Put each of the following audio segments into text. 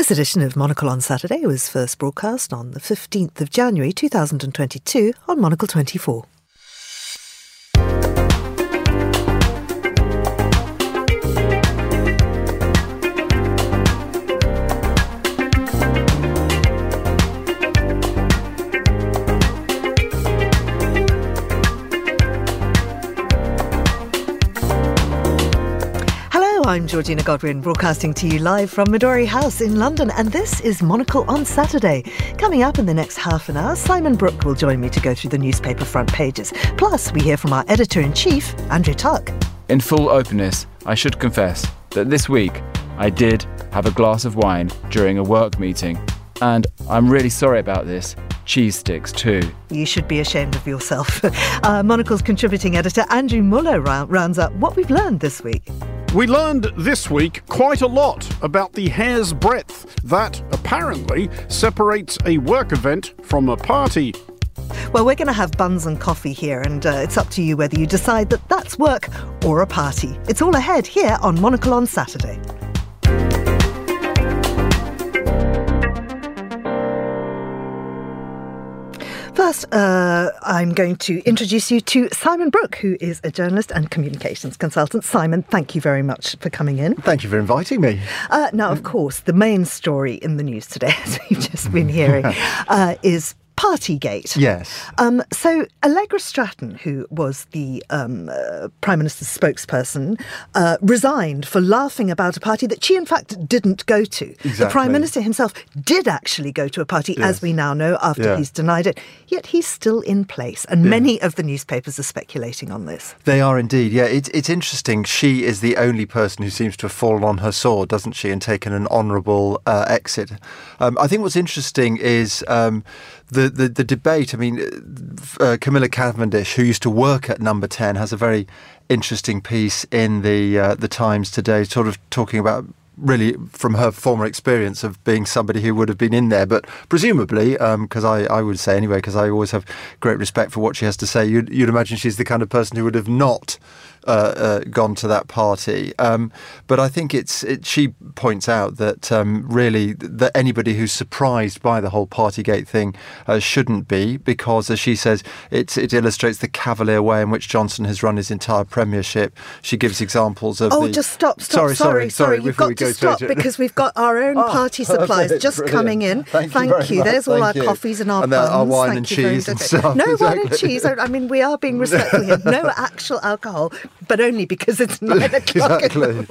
This edition of Monocle on Saturday was first broadcast on the 15th of January 2022 on Monocle 24. I'm Georgina Godwin, broadcasting to you live from Midori House in London, and this is Monocle on Saturday. Coming up in the next half an hour, Simon Brooke will join me to go through the newspaper front pages. Plus, we hear from our editor in chief, Andrew Tuck. In full openness, I should confess that this week I did have a glass of wine during a work meeting, and I'm really sorry about this cheese sticks too. You should be ashamed of yourself. uh, Monocle's contributing editor Andrew Mueller rounds up what we've learned this week. We learned this week quite a lot about the hair's breadth that apparently separates a work event from a party. Well, we're going to have buns and coffee here, and uh, it's up to you whether you decide that that's work or a party. It's all ahead here on Monocle on Saturday. First, uh, I'm going to introduce you to Simon Brooke, who is a journalist and communications consultant. Simon, thank you very much for coming in. Thank you for inviting me. Uh, now, of course, the main story in the news today, as we've just been hearing, uh, is Partygate. Yes. Um, so Allegra Stratton, who was the um, uh, Prime Minister's spokesperson, uh, resigned for laughing about a party that she, in fact, didn't go to. Exactly. The Prime Minister himself did actually go to a party, Yes. as we now know, after Yeah. he's denied it. Yet he's still in place, and many of the newspapers are speculating on this. They are indeed. Yeah, it's it's interesting. She is the only person who seems to have fallen on her sword, doesn't she, and taken an honourable uh, exit. Um, I think what's interesting is um, the, the the debate. I mean, uh, Camilla Cavendish, who used to work at Number Ten, has a very interesting piece in the uh, the Times today, sort of talking about. Really, from her former experience of being somebody who would have been in there, but presumably, because I, I would say anyway, because I always have great respect for what she has to say, you'd, you'd imagine she's the kind of person who would have not uh, uh, gone to that party. Um, but I think it's it, she points out that um, really that anybody who's surprised by the whole Partygate thing uh, shouldn't be because, as she says, it it illustrates the cavalier way in which Johnson has run his entire premiership. She gives examples of Oh, the, just stop, stop. Sorry, sorry, sorry. We've got we to stop it. because we've got our own Oh, party supplies perfect, just brilliant. coming in. Thank you very much, There's all thank our you. coffees and our And buns. are wine Thank and cheese and stuff, No wine and cheese. I I mean, we are being respectful here. No actual alcohol, but only because it's nine o'clock exactly.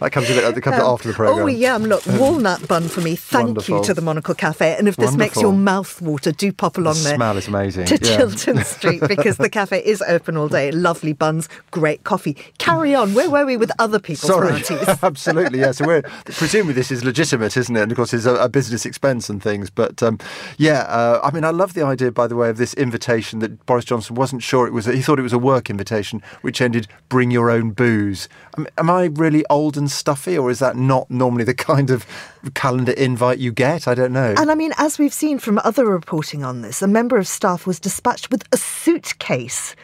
That comes a bit. That comes Um, after the program. Oh, yum. Look, walnut bun for me. Thank Wonderful. you to the Monocle Cafe. And if this makes your mouth water, do pop along The there. smell is amazing. To yeah. Chiltern Street because the cafe is open all day. Lovely buns, great coffee. Carry on. Where were we with other people's Sorry, parties? absolutely, yeah. So we're presumably this is legitimate, isn't it? And of course, it's a, a business expense and things. But um, yeah, uh, I mean, I love the idea, by the way, of this invitation that Boris Johnson wasn't sure it was. He thought it was a work invitation, which ended "bring your own booze." Am, I really old and stuffy, or is that not normally the kind of calendar invite you get? I don't know. And I mean, as we've seen from other reporting on this, a member of staff was dispatched with a suitcase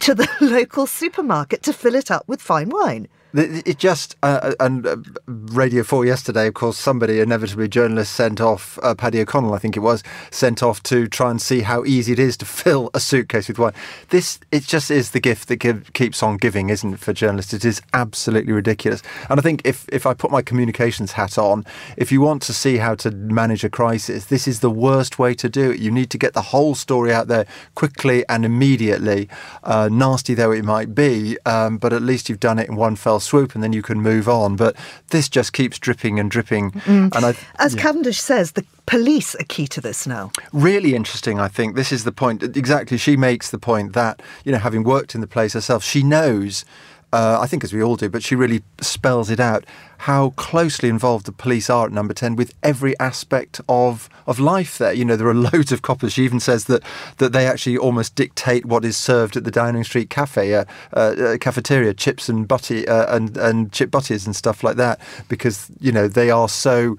to the local supermarket to fill it up with fine wine. It just uh, and uh, Radio Four yesterday, of course, somebody inevitably journalist sent off uh, Paddy O'Connell, I think it was, sent off to try and see how easy it is to fill a suitcase with wine. This it just is the gift that give, keeps on giving, isn't it? For journalists, it is absolutely ridiculous. And I think if if I put my communications hat on, if you want to see how to manage a crisis, this is the worst way to do it. You need to get the whole story out there quickly and immediately, uh, nasty though it might be. Um, but at least you've done it in one fell swoop, and then you can move on. But this just keeps dripping and dripping. Mm. And I, As yeah. Cavendish says, the police are key to this now. really interesting i think this is the point exactly she makes the point that you know having worked in the place herself she knows uh, I think as we all do, but she really spells it out how closely involved the police are at Number Ten with every aspect of of life there. You know, there are loads of coppers. She even says that that they actually almost dictate what is served at the Downing Street cafe, uh, uh, uh, cafeteria, chips and butty uh, and and chip butties and stuff like that, because you know they are so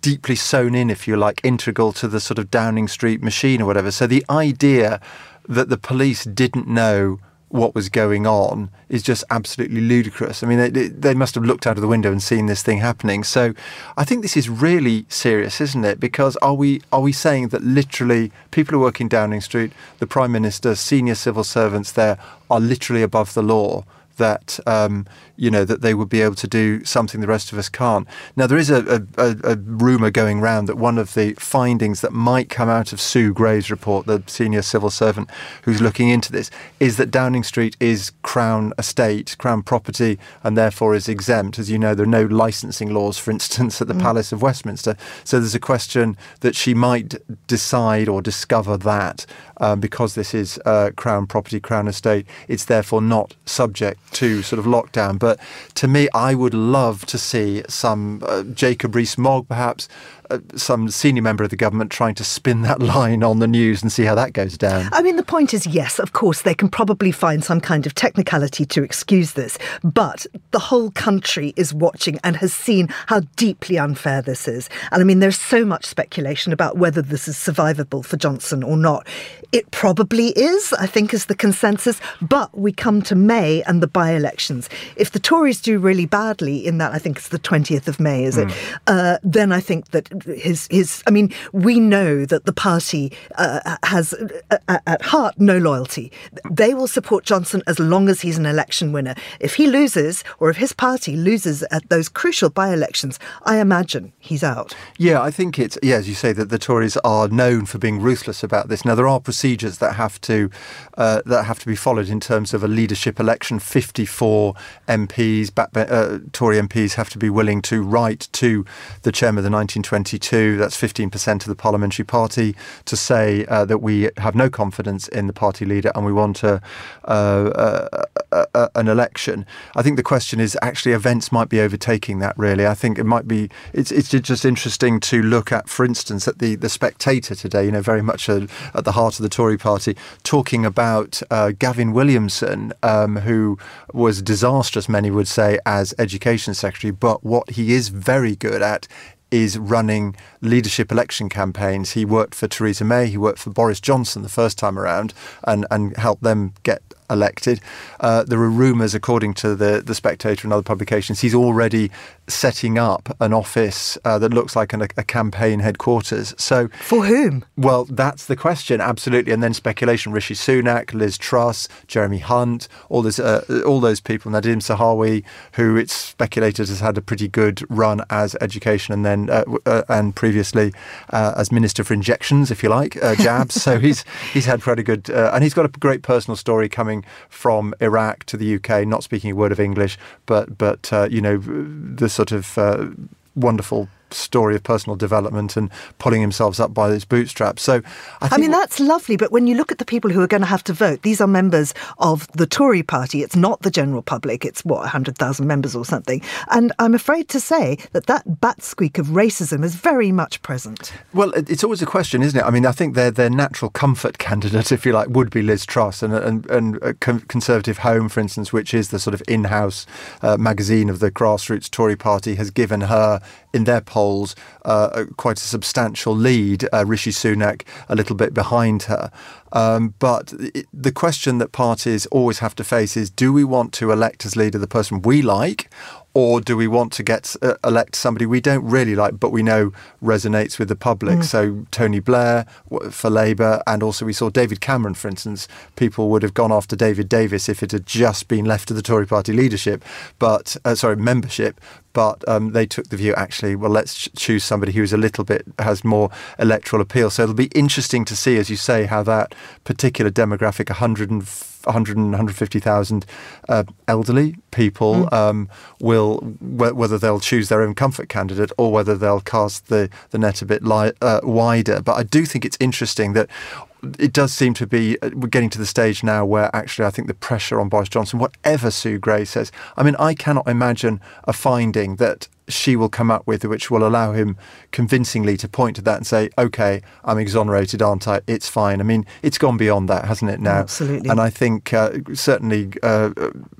deeply sewn in, if you like, integral to the sort of Downing Street machine or whatever. So the idea that the police didn't know what was going on is just absolutely ludicrous. I mean, they, they must have looked out of the window and seen this thing happening. So, I think this is really serious, isn't it? Because are we are we saying that literally people who work in Downing Street, the Prime Minister, senior civil servants there, are literally above the law? that um, you know that they would be able to do something the rest of us can't. Now there is a, a, a rumor going around that one of the findings that might come out of Sue Gray's report, the senior civil servant who's looking into this, is that Downing Street is Crown estate, Crown property, and therefore is exempt. As you know, there are no licensing laws, for instance, at the mm. Palace of Westminster. So there's a question that she might decide or discover that um, because this is uh, Crown property, Crown estate, it's therefore not subject to sort of lockdown. But to me, I would love to see some uh, Jacob Rees-Mogg perhaps uh, some senior member of the government trying to spin that line on the news and see how that goes down. I mean, the point is, yes, of course, they can probably find some kind of technicality to excuse this, but the whole country is watching and has seen how deeply unfair this is. And I mean, there's so much speculation about whether this is survivable for Johnson or not. It probably is, I think, is the consensus. But we come to May and the by elections. If the Tories do really badly in that, I think it's the 20th of May, is mm. it? Hmm. Uh, then I think that his his. I mean, we know that the party uh, has uh, at heart no loyalty. They will support Johnson as long as he's an election winner. If he loses, or if his party loses at those crucial by-elections, I imagine he's out. Yeah, I think it's yeah, as you say that the Tories are known for being ruthless about this. Now there are procedures that have to uh, that have to be followed in terms of a leadership election. Fifty-four MPs, back, uh, Tory MPs, have to be willing to write to the chairman of the 1920 22, that's 15% of the parliamentary party, to say uh, that we have no confidence in the party leader and we want a, uh, uh, an election. I think the question is actually events might be overtaking that. Really, I think it might be. It's it's just interesting to look at, for instance, at the the Spectator today. You know, very much a, at the heart of the Tory party, talking about uh, Gavin Williamson, um, who was disastrous, many would say, as education secretary. But what he is very good at is running leadership election campaigns. He worked for Theresa May, he worked for Boris Johnson the first time around and, and helped them get elected. Uh, there are rumours, according to the, the Spectator and other publications, he's already setting up an office uh, that looks like an, a campaign headquarters. So for whom? Well, that's the question, absolutely. And then speculation: Rishi Sunak, Liz Truss, Jeremy Hunt, all those uh, all those people. Nadhim Zahawi, who it's speculated has had a pretty good run as education, and then uh, uh, and previously uh, as Minister for Injections, if you like, jabs. so he's he's had quite a good, and he's got a great personal story coming from Iraq to the UK, not speaking a word of English, but but you know the sort of uh, wonderful story of personal development and pulling himself up by his bootstraps. So, I, I, mean, that's lovely. But when you look at the people who are going to have to vote, these are members of the Tory party. It's not the general public. It's what, 100,000 members or something. And I'm afraid to say that that bat squeak of racism is very much present. Well, it's always a question, isn't it? I mean, I think their, their natural comfort candidate, if you like, would be Liz Truss and, and, and a Conservative Home, for instance, which is the sort of in house uh, magazine of the grassroots Tory party, has given her in their polls uh, quite a substantial lead. Uh, Rishi Sunak a little bit behind her. Um, but it, the question that parties always have to face is: Do we want to elect as leader the person we like, or do we want to get uh, elect somebody we don't really like but we know resonates with the public? Mm. So Tony Blair for Labour, and also we saw David Cameron, for instance. People would have gone after David Davis if it had just been left to the Tory Party leadership, but uh, sorry membership. But um, they took the view actually, well, let's ch- choose somebody who's a little bit has more electoral appeal. So it'll be interesting to see, as you say, how that particular demographic, 100 100 150,000 uh, elderly people mm. um, will w- whether they'll choose their own comfort candidate or whether they'll cast the the net a bit li- uh, wider. But I do think it's interesting that it does seem to be uh, we're getting to the stage now where actually I think the pressure on Boris Johnson, whatever Sue Gray says, I mean, I cannot imagine a finding that she will come up with which will allow him convincingly to point to that and say, okay, I'm exonerated, aren't I? It's fine. I mean, it's gone beyond that, hasn't it now? Absolutely. And I think uh, certainly uh,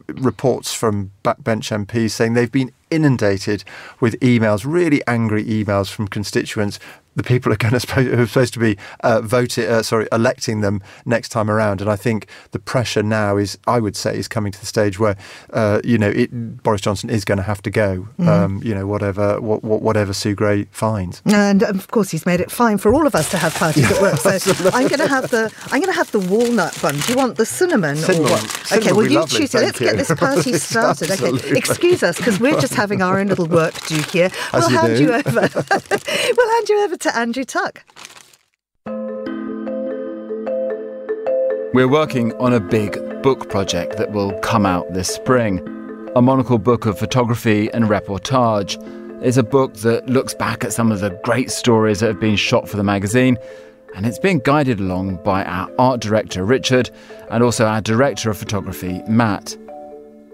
reports from backbench MPs saying they've been inundated with emails, really angry emails from constituents the people are going to supposed, who are supposed to be uh, voting, uh, sorry, electing them next time around. And I think the pressure now is, I would say, is coming to the stage where, uh, you know, it, Boris Johnson is going to have to go. Mm. Um, you know, whatever what, whatever Sue Gray finds. And of course, he's made it fine for all of us to have parties at work. So I'm going to have the I'm going to have the walnut bun. Do you want the cinnamon, cinnamon. or what? Cinnamon okay, well you lovely, choose it. Let's you. get this party started. okay, excuse us because we're just having our own little work do here. As we'll you hand do. you over. we'll hand you over to Andrew Tuck. We're working on a big book project that will come out this spring. A monocle book of photography and reportage. It's a book that looks back at some of the great stories that have been shot for the magazine, and it's being guided along by our art director Richard and also our director of photography Matt.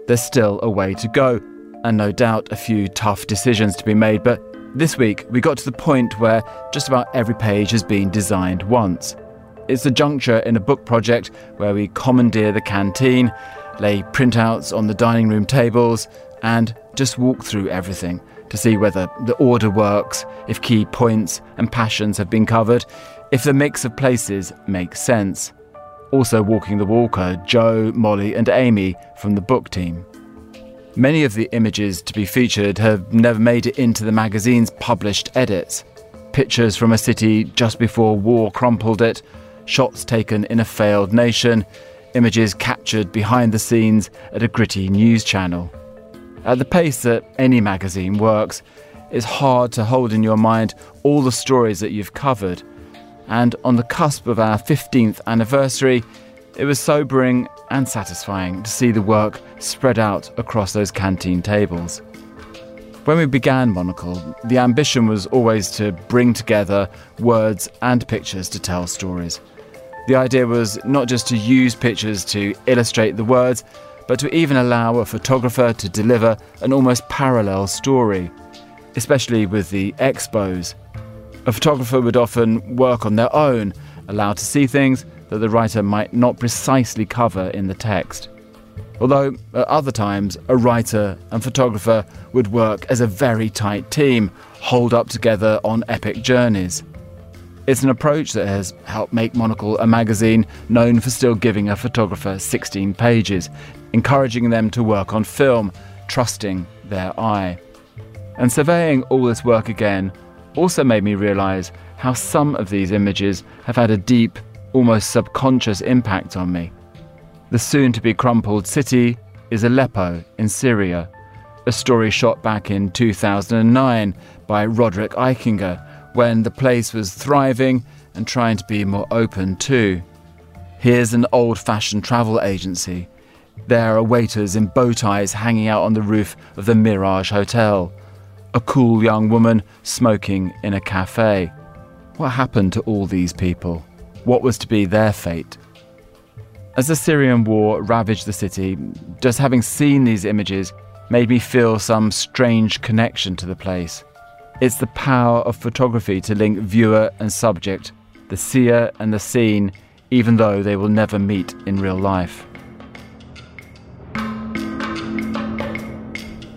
There's still a way to go, and no doubt a few tough decisions to be made, but this week we got to the point where just about every page has been designed once. It's the juncture in a book project where we commandeer the canteen, lay printouts on the dining room tables, and just walk through everything to see whether the order works, if key points and passions have been covered, if the mix of places makes sense. Also walking the walker, Joe, Molly, and Amy from the book team. Many of the images to be featured have never made it into the magazine's published edits. Pictures from a city just before war crumpled it, shots taken in a failed nation, images captured behind the scenes at a gritty news channel. At the pace that any magazine works, it's hard to hold in your mind all the stories that you've covered. And on the cusp of our 15th anniversary, it was sobering and satisfying to see the work spread out across those canteen tables. When we began Monocle, the ambition was always to bring together words and pictures to tell stories. The idea was not just to use pictures to illustrate the words, but to even allow a photographer to deliver an almost parallel story, especially with the expos. A photographer would often work on their own, allowed to see things that the writer might not precisely cover in the text. Although at other times, a writer and photographer would work as a very tight team, holed up together on epic journeys. It's an approach that has helped make Monocle a magazine known for still giving a photographer 16 pages, encouraging them to work on film, trusting their eye. And surveying all this work again also made me realise how some of these images have had a deep, almost subconscious impact on me. The soon to be crumpled city is Aleppo in Syria, a story shot back in 2009 by Roderick Aichinger when the place was thriving and trying to be more open too. Here's an old fashioned travel agency. There are waiters in bow ties hanging out on the roof of the Mirage Hotel. A cool young woman smoking in a cafe. What happened to all these people? What was to be their fate? As the Syrian war ravaged the city, just having seen these images made me feel some strange connection to the place. It's the power of photography to link viewer and subject, the seer and the seen, even though they will never meet in real life.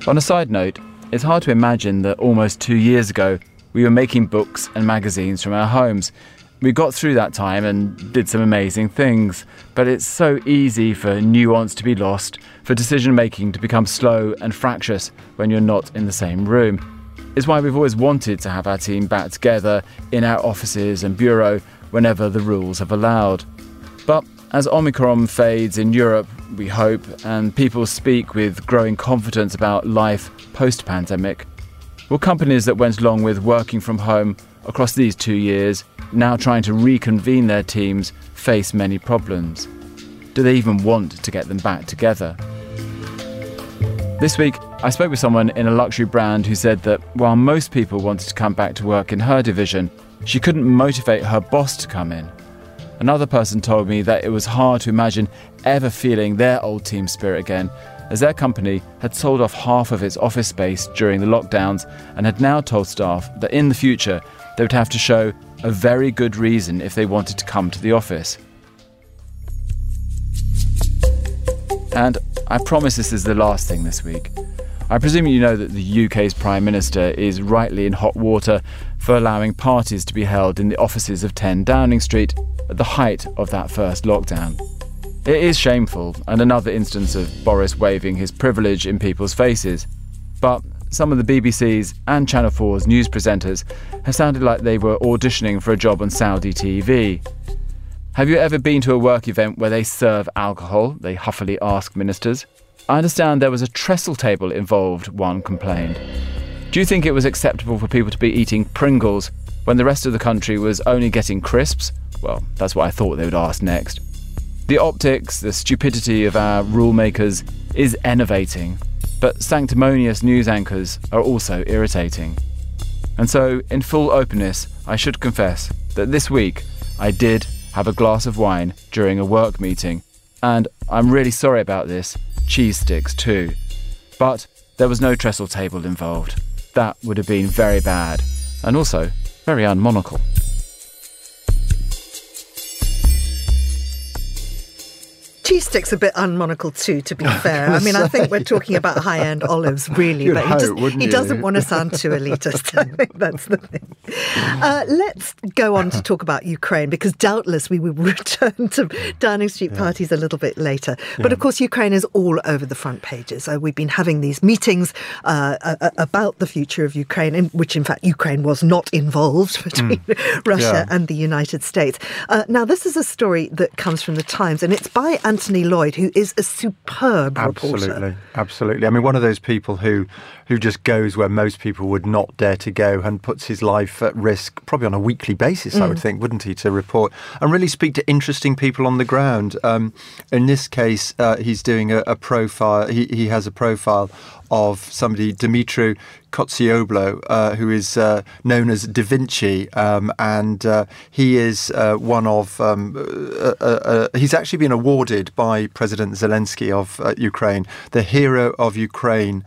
On a side note, it's hard to imagine that almost two years ago we were making books and magazines from our homes. We got through that time and did some amazing things, but it's so easy for nuance to be lost, for decision making to become slow and fractious when you're not in the same room. It's why we've always wanted to have our team back together in our offices and bureau whenever the rules have allowed. But as Omicron fades in Europe, we hope, and people speak with growing confidence about life post pandemic, will companies that went along with working from home across these two years, now trying to reconvene their teams, face many problems? Do they even want to get them back together? This week, I spoke with someone in a luxury brand who said that while most people wanted to come back to work in her division, she couldn't motivate her boss to come in. Another person told me that it was hard to imagine ever feeling their old team spirit again, as their company had sold off half of its office space during the lockdowns and had now told staff that in the future they would have to show a very good reason if they wanted to come to the office. And I promise this is the last thing this week. I presume you know that the UK's Prime Minister is rightly in hot water for allowing parties to be held in the offices of 10 Downing Street at the height of that first lockdown. It is shameful and another instance of Boris waving his privilege in people's faces. But some of the BBC's and Channel 4's news presenters have sounded like they were auditioning for a job on Saudi TV. Have you ever been to a work event where they serve alcohol? They huffily ask ministers. I understand there was a trestle table involved, one complained. Do you think it was acceptable for people to be eating Pringles when the rest of the country was only getting crisps? Well, that's what I thought they would ask next. The optics, the stupidity of our rule makers is enervating, but sanctimonious news anchors are also irritating. And so, in full openness, I should confess that this week I did have a glass of wine during a work meeting, and I'm really sorry about this cheese sticks too. But there was no trestle table involved. That would have been very bad, and also very unmonocle. Cheese sticks a bit unmonocle too, to be fair. I mean, I think we're talking about high end olives, really, You'd but he, hope, just, wouldn't he doesn't want to sound too elitist. I think that's the thing. Uh, let's go on to talk about Ukraine because doubtless we will return to Downing Street parties a little bit later. But of course, Ukraine is all over the front pages. Uh, we've been having these meetings uh, about the future of Ukraine, in which in fact Ukraine was not involved between Russia Yeah. and the United States. Uh, now, this is a story that comes from the Times, and it's by Anthony Lloyd, who is a superb reporter. Absolutely, absolutely. I mean, one of those people who who just goes where most people would not dare to go and puts his life at risk, probably on a weekly basis, I would think, wouldn't he, to report and really speak to interesting people on the ground. Um, in this case, uh, he's doing a, a profile. He he has a profile of somebody, Dimitru Kotsiubailo, uh, who is uh, known as Da Vinci, um, and uh, he is uh, one of. Um, uh, uh, he's actually been awarded by President Zelensky of Ukraine the Hero of Ukraine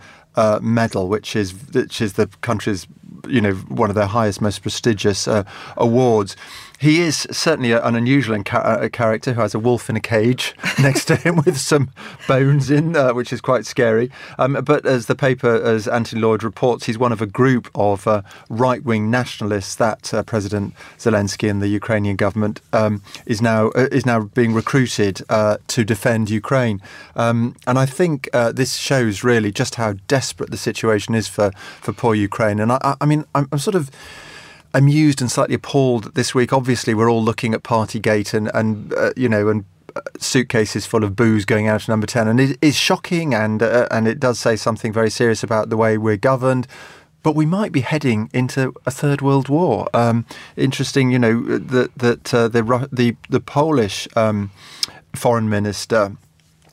medal, which is which is the country's you know one of their highest, most prestigious awards. He is certainly an unusual uh, character who has a wolf in a cage next to him with some bones in, uh, which is quite scary. Um, but as the paper, as Anthony Lloyd reports, he's one of a group of uh, right-wing nationalists that uh, President Zelensky and the Ukrainian government um, is now uh, is now being recruited uh, to defend Ukraine. Um, and I think this shows really just how desperate the situation is for for poor Ukraine. And I, I- I mean, I'm, I'm sort of amused and slightly appalled this week. Obviously, we're all looking at Partygate and and uh, you know and. uh, Suitcases full of booze going out of number ten, and it is shocking, and uh, and it does say something very serious about the way we're governed. But we might be heading into a third world war. Um, interesting, you know that that uh, the the the Polish um, foreign minister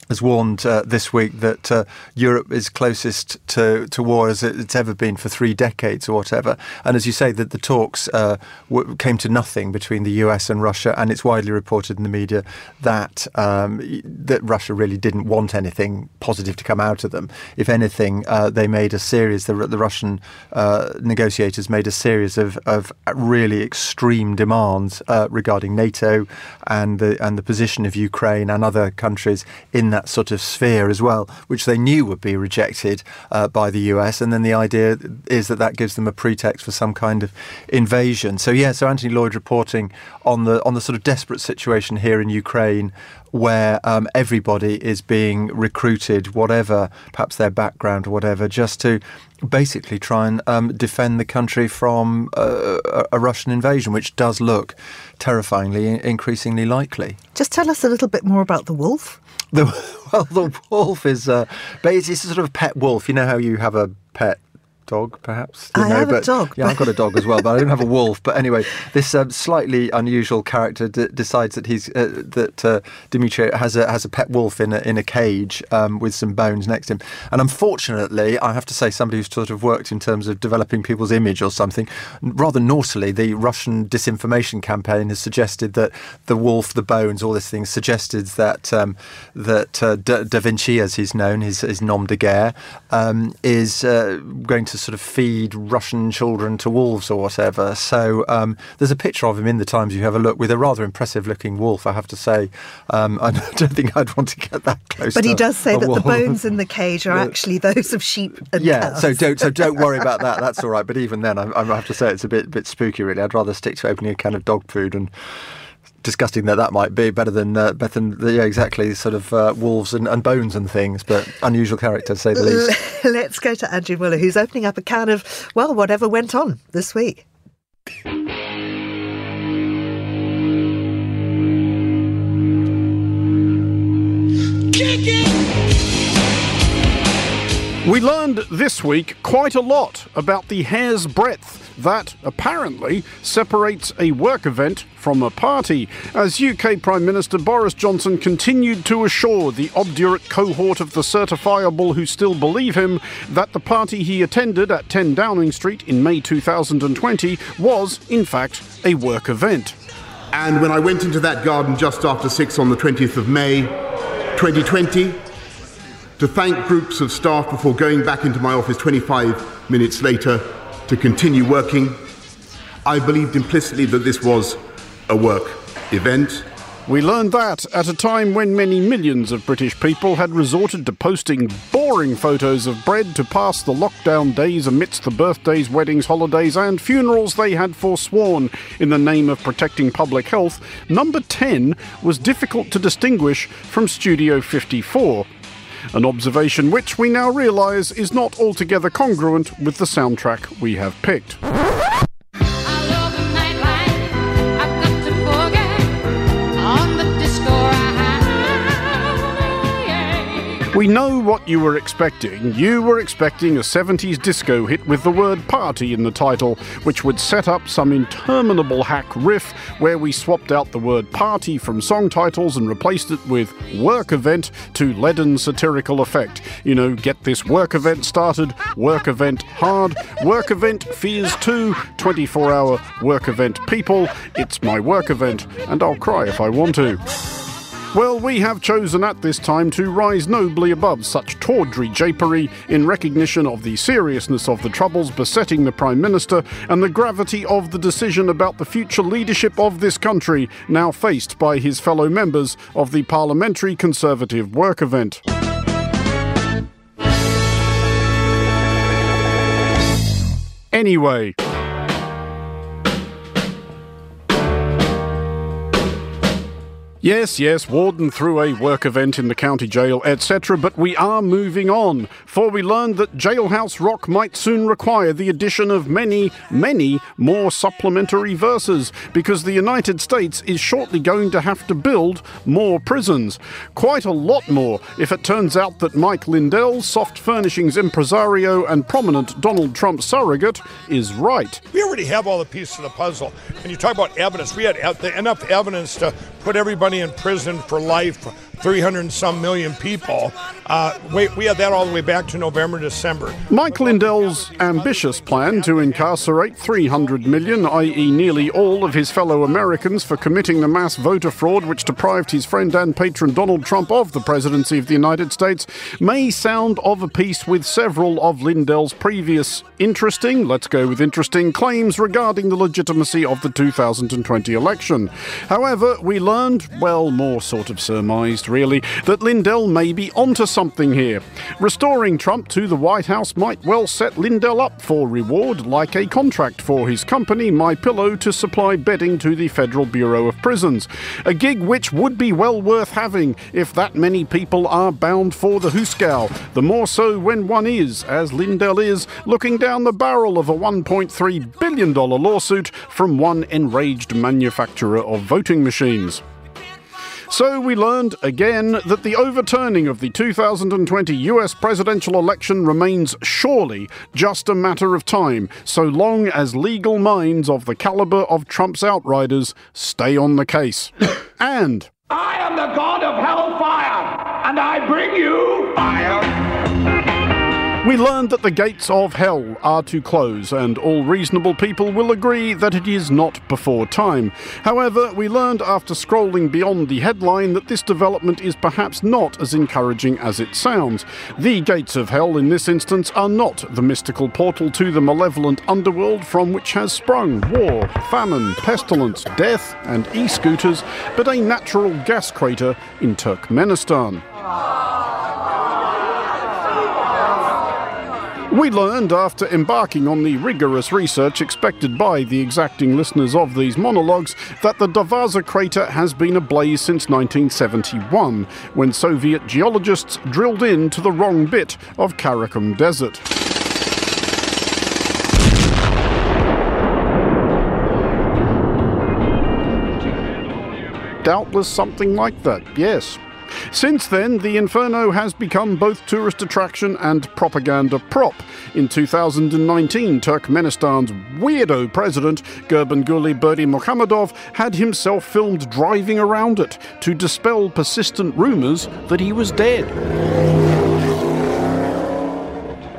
has warned uh, this week that uh, Europe is closest to, to war as it's ever been for three decades or whatever. And as you say, that the talks uh, w- came to nothing between the US and Russia, and it's widely reported in the media that um, that Russia really didn't want anything positive to come out of them. If anything, uh, they made a series. The, the Russian uh, negotiators made a series of, of really extreme demands uh, regarding NATO and the and the position of Ukraine and other countries in that sort of sphere as well, which they knew would be rejected uh, by the US. And then the idea is that that gives them a pretext for some kind of invasion. So yeah, so Anthony Lloyd reporting on the on the sort of desperate situation here in Ukraine, where um, everybody is being recruited, whatever perhaps their background or whatever, just to basically try and um, defend the country from uh, a Russian invasion, which does look terrifyingly increasingly likely. Just tell us a little bit more about the wolf. The, well, the wolf is, uh, but it's, it's a sort of pet wolf. You know how you have a pet dog, perhaps? I know, have a dog, Yeah, I've got a dog as well, but I don't have a wolf. But anyway, this um, slightly unusual character d- decides that he's uh, that uh, Dimitri has a has a pet wolf in a in a cage um, with some bones next to him. And unfortunately, I have to say, somebody who's sort of worked in terms of developing people's image or something, rather naughtily, the Russian disinformation campaign has suggested that the wolf, the bones, all this thing suggested that um, that uh, da, da Vinci, as he's known, his, his nom de guerre, um, is uh, going to to sort of feed Russian children to wolves or whatever. So um, there's a picture of him in the Times. You have a look with a rather impressive looking wolf, I have to say. Um, I don't think I'd want to get that close. But he does say that wolf. the bones in the cage are actually those of sheep and yeah. Cows. So don't so don't worry about that. That's all right. But even then, I, I have to say it's a bit bit spooky. Really, I'd rather stick to opening a can of dog food and disgusting that that might be better than uh, better than yeah exactly sort of uh, wolves and, and, bones and things but unusual character to say the least. Let's go to andrew mueller who's opening up a can of well whatever went on this week. We learned this week quite a lot about the hair's breadth that apparently separates a work event from a party, as UK Prime Minister Boris Johnson continued to assure the obdurate cohort of the certifiable who still believe him that the party he attended at 10 Downing Street in May 2020 was, in fact, a work event. And when I went into that garden just after 6 on the 20th of May 2020, to thank groups of staff before going back into my office 25 minutes later to continue working. I believed implicitly that this was a work event. We learned that at a time when many millions of British people had resorted to posting boring photos of bread to pass the lockdown days amidst the birthdays, weddings, holidays, and funerals they had forsworn in the name of protecting public health. Number 10 was difficult to distinguish from Studio 54 an observation which we now realise is not altogether congruent with the soundtrack we have picked. Know what you were expecting. You were expecting a 70s disco hit with the word party in the title, which would set up some interminable hack riff where we swapped out the word party from song titles and replaced it with work event to leaden satirical effect. You know, get this work event started, work event hard, work event fears 2, 24 hour work event people. It's my work event, and I'll cry if I want to. Well, we have chosen at this time to rise nobly above such tawdry japery in recognition of the seriousness of the troubles besetting the Prime Minister and the gravity of the decision about the future leadership of this country now faced by his fellow members of the Parliamentary Conservative Work Event. Anyway. Yes, yes, Warden threw a work event in the county jail, etc., but we are moving on, for we learned that Jailhouse Rock might soon require the addition of many, many more supplementary verses, because the United States is shortly going to have to build more prisons. Quite a lot more, if it turns out that Mike Lindell, soft furnishings impresario and prominent Donald Trump surrogate, is right. We already have all the pieces of the puzzle. When you talk about evidence, we had enough evidence to put everybody in prison for life 300 and some million people. Uh, we, we had that all the way back to November, December. Mike Lindell's ambitious plan to incarcerate 300 million, i.e., nearly all of his fellow Americans, for committing the mass voter fraud which deprived his friend and patron Donald Trump of the presidency of the United States, may sound of a piece with several of Lindell's previous interesting, let's go with interesting, claims regarding the legitimacy of the 2020 election. However, we learned, well, more sort of surmised really, that Lindell may be onto something here. Restoring Trump to the White House might well set Lindell up for reward, like a contract for his company, My Pillow, to supply bedding to the Federal Bureau of Prisons. A gig which would be well worth having if that many people are bound for the hoosegow. The more so when one is, as Lindell is, looking down the barrel of a $1.3 billion lawsuit from one enraged manufacturer of voting machines. So we learned again that the overturning of the 2020 US presidential election remains surely just a matter of time, so long as legal minds of the caliber of Trump's outriders stay on the case. and I am the god of hellfire, and I bring you fire. We learned that the gates of hell are to close, and all reasonable people will agree that it is not before time. However, we learned after scrolling beyond the headline that this development is perhaps not as encouraging as it sounds. The gates of hell in this instance are not the mystical portal to the malevolent underworld from which has sprung war, famine, pestilence, death, and e scooters, but a natural gas crater in Turkmenistan. We learned after embarking on the rigorous research expected by the exacting listeners of these monologues that the Darvaza crater has been ablaze since 1971, when Soviet geologists drilled into the wrong bit of Karakum Desert. Doubtless something like that, yes. Since then, the Inferno has become both tourist attraction and propaganda prop. In 2019, Turkmenistan's weirdo president, Gurbanguly Berdimuhamedov, had himself filmed driving around it to dispel persistent rumours that he was dead.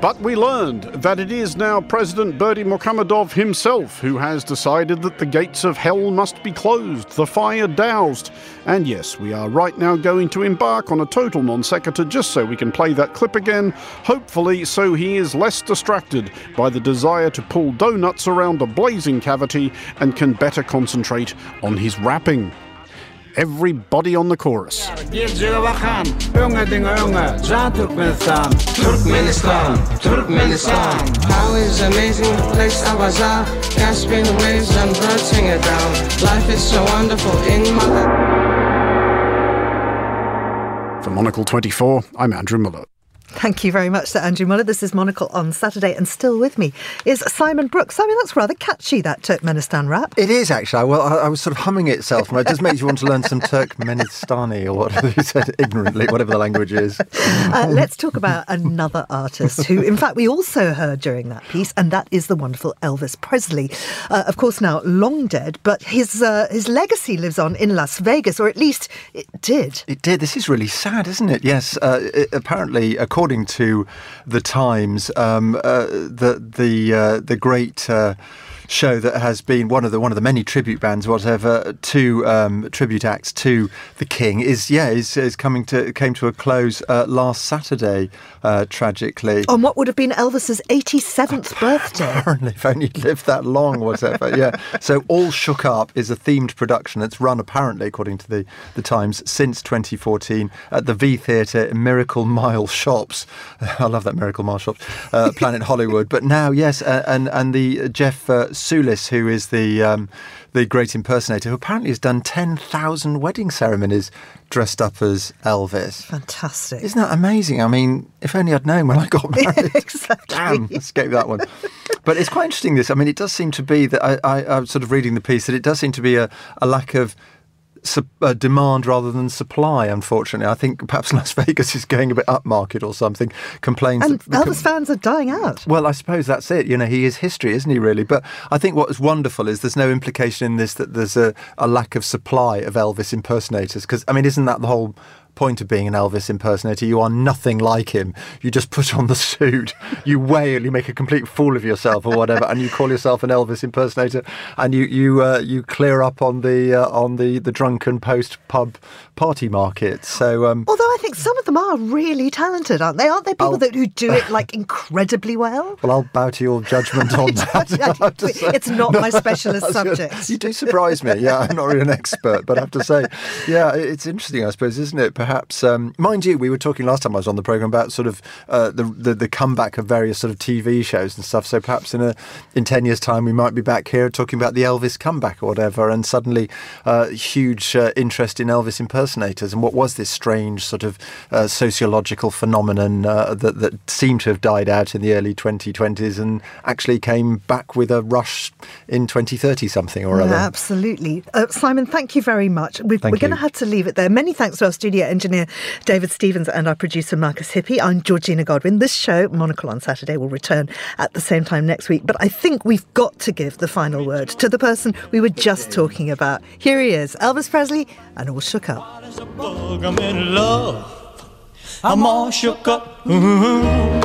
But we learned that it is now President Berdimuhamedov himself who has decided that the gates of hell must be closed, the fire doused. And yes, we are right now going to embark on a total non sequitur just so we can play that clip again, hopefully, so he is less distracted by the desire to pull donuts around a blazing cavity and can better concentrate on his rapping. Everybody on the chorus. Turkmenistan, Turkmenistan. How is amazing place I was at. Caspian waves and birds sing down. Life is so wonderful in my. For Monocle 24, I'm Andrew Mueller. Thank you very much to Andrew Mueller. This is Monocle on Saturday, and still with me is Simon Brooks. Simon, that's rather catchy, that Turkmenistan rap. It is actually. Well, I, I was sort of humming it itself, and it just makes you want to learn some Turkmenistani or whatever you said ignorantly, whatever the language is. Uh, let's talk about another artist who, in fact, we also heard during that piece, and that is the wonderful Elvis Presley. Uh, of course, now long dead, but his uh, his legacy lives on in Las Vegas, or at least it did. It did. This is really sad, isn't it? Yes. Uh, it, apparently, according according to the Times, um, uh, the the uh, the great uh, show that has been one of the one of the many tribute bands, whatever, to um, tribute acts to the King is yeah is, is coming to came to a close uh, last Saturday, uh, tragically. On what would have been Elvis's 87th birthday. Apparently, if only lived that long, whatever. yeah. So all shook up is a themed production that's run apparently, according to the the Times, since 2014 at the V Theatre Miracle Mile Shops. I love that Miracle Mile Shops, uh, Planet Hollywood. But now, yes, uh, and and the Jeff uh, Sulis, who is the um, the great impersonator, who apparently has done ten thousand wedding ceremonies dressed up as Elvis. Fantastic! Isn't that amazing? I mean, if only I'd known when I got married. exactly. Damn, escape that one. But it's quite interesting. This, I mean, it does seem to be that I, I, I'm sort of reading the piece that it does seem to be a, a lack of uh, demand rather than supply. Unfortunately, I think perhaps Las Vegas is going a bit upmarket or something. Complains and that, Elvis fans are dying out. Well, I suppose that's it. You know, he is history, isn't he? Really, but I think what's wonderful is there's no implication in this that there's a, a lack of supply of Elvis impersonators. Because I mean, isn't that the whole point of being an Elvis impersonator. You are nothing like him. You just put on the suit, you wail, you make a complete fool of yourself or whatever, and you call yourself an Elvis impersonator, and you you uh, you clear up on the uh, on the the drunken post pub party market. So, um, although I think some of them are really talented, aren't they? Aren't they people that who do it like incredibly well? Well, I'll bow to your judgment on that. it's not my specialist subject. You do surprise me. Yeah, I'm not really an expert, but I have to say, yeah, it's interesting, I suppose, isn't it? Perhaps, um, mind you, we were talking last time I was on the program about sort of uh, the, the, the comeback of various sort of TV shows and stuff. So perhaps in a in ten years' time, we might be back here talking about the Elvis comeback or whatever, and suddenly uh, huge uh, interest in Elvis impersonators and what was this strange sort of uh, sociological phenomenon uh, that that seemed to have died out in the early 2020s and actually came back with a rush in 2030 something or other. absolutely, uh, Simon. Thank you very much. we are going to have to leave it there. Many thanks to our studio engineer David Stevens and our producer Marcus Hippi. I'm Georgina Godwin. This show, Monocle on Saturday, will return at the same time next week. But I think we've got to give the final word to the person we were just talking about. Here he is, Elvis Presley, and all shook up. I'm in love. I'm all shook up. Yeah,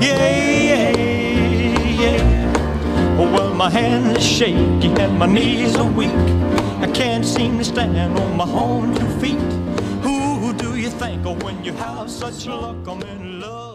yeah, yeah. Well, my hands are shaky and my knees are weak. Can't seem to stand on my own two feet. Who do you think of when you have such luck? I'm in love.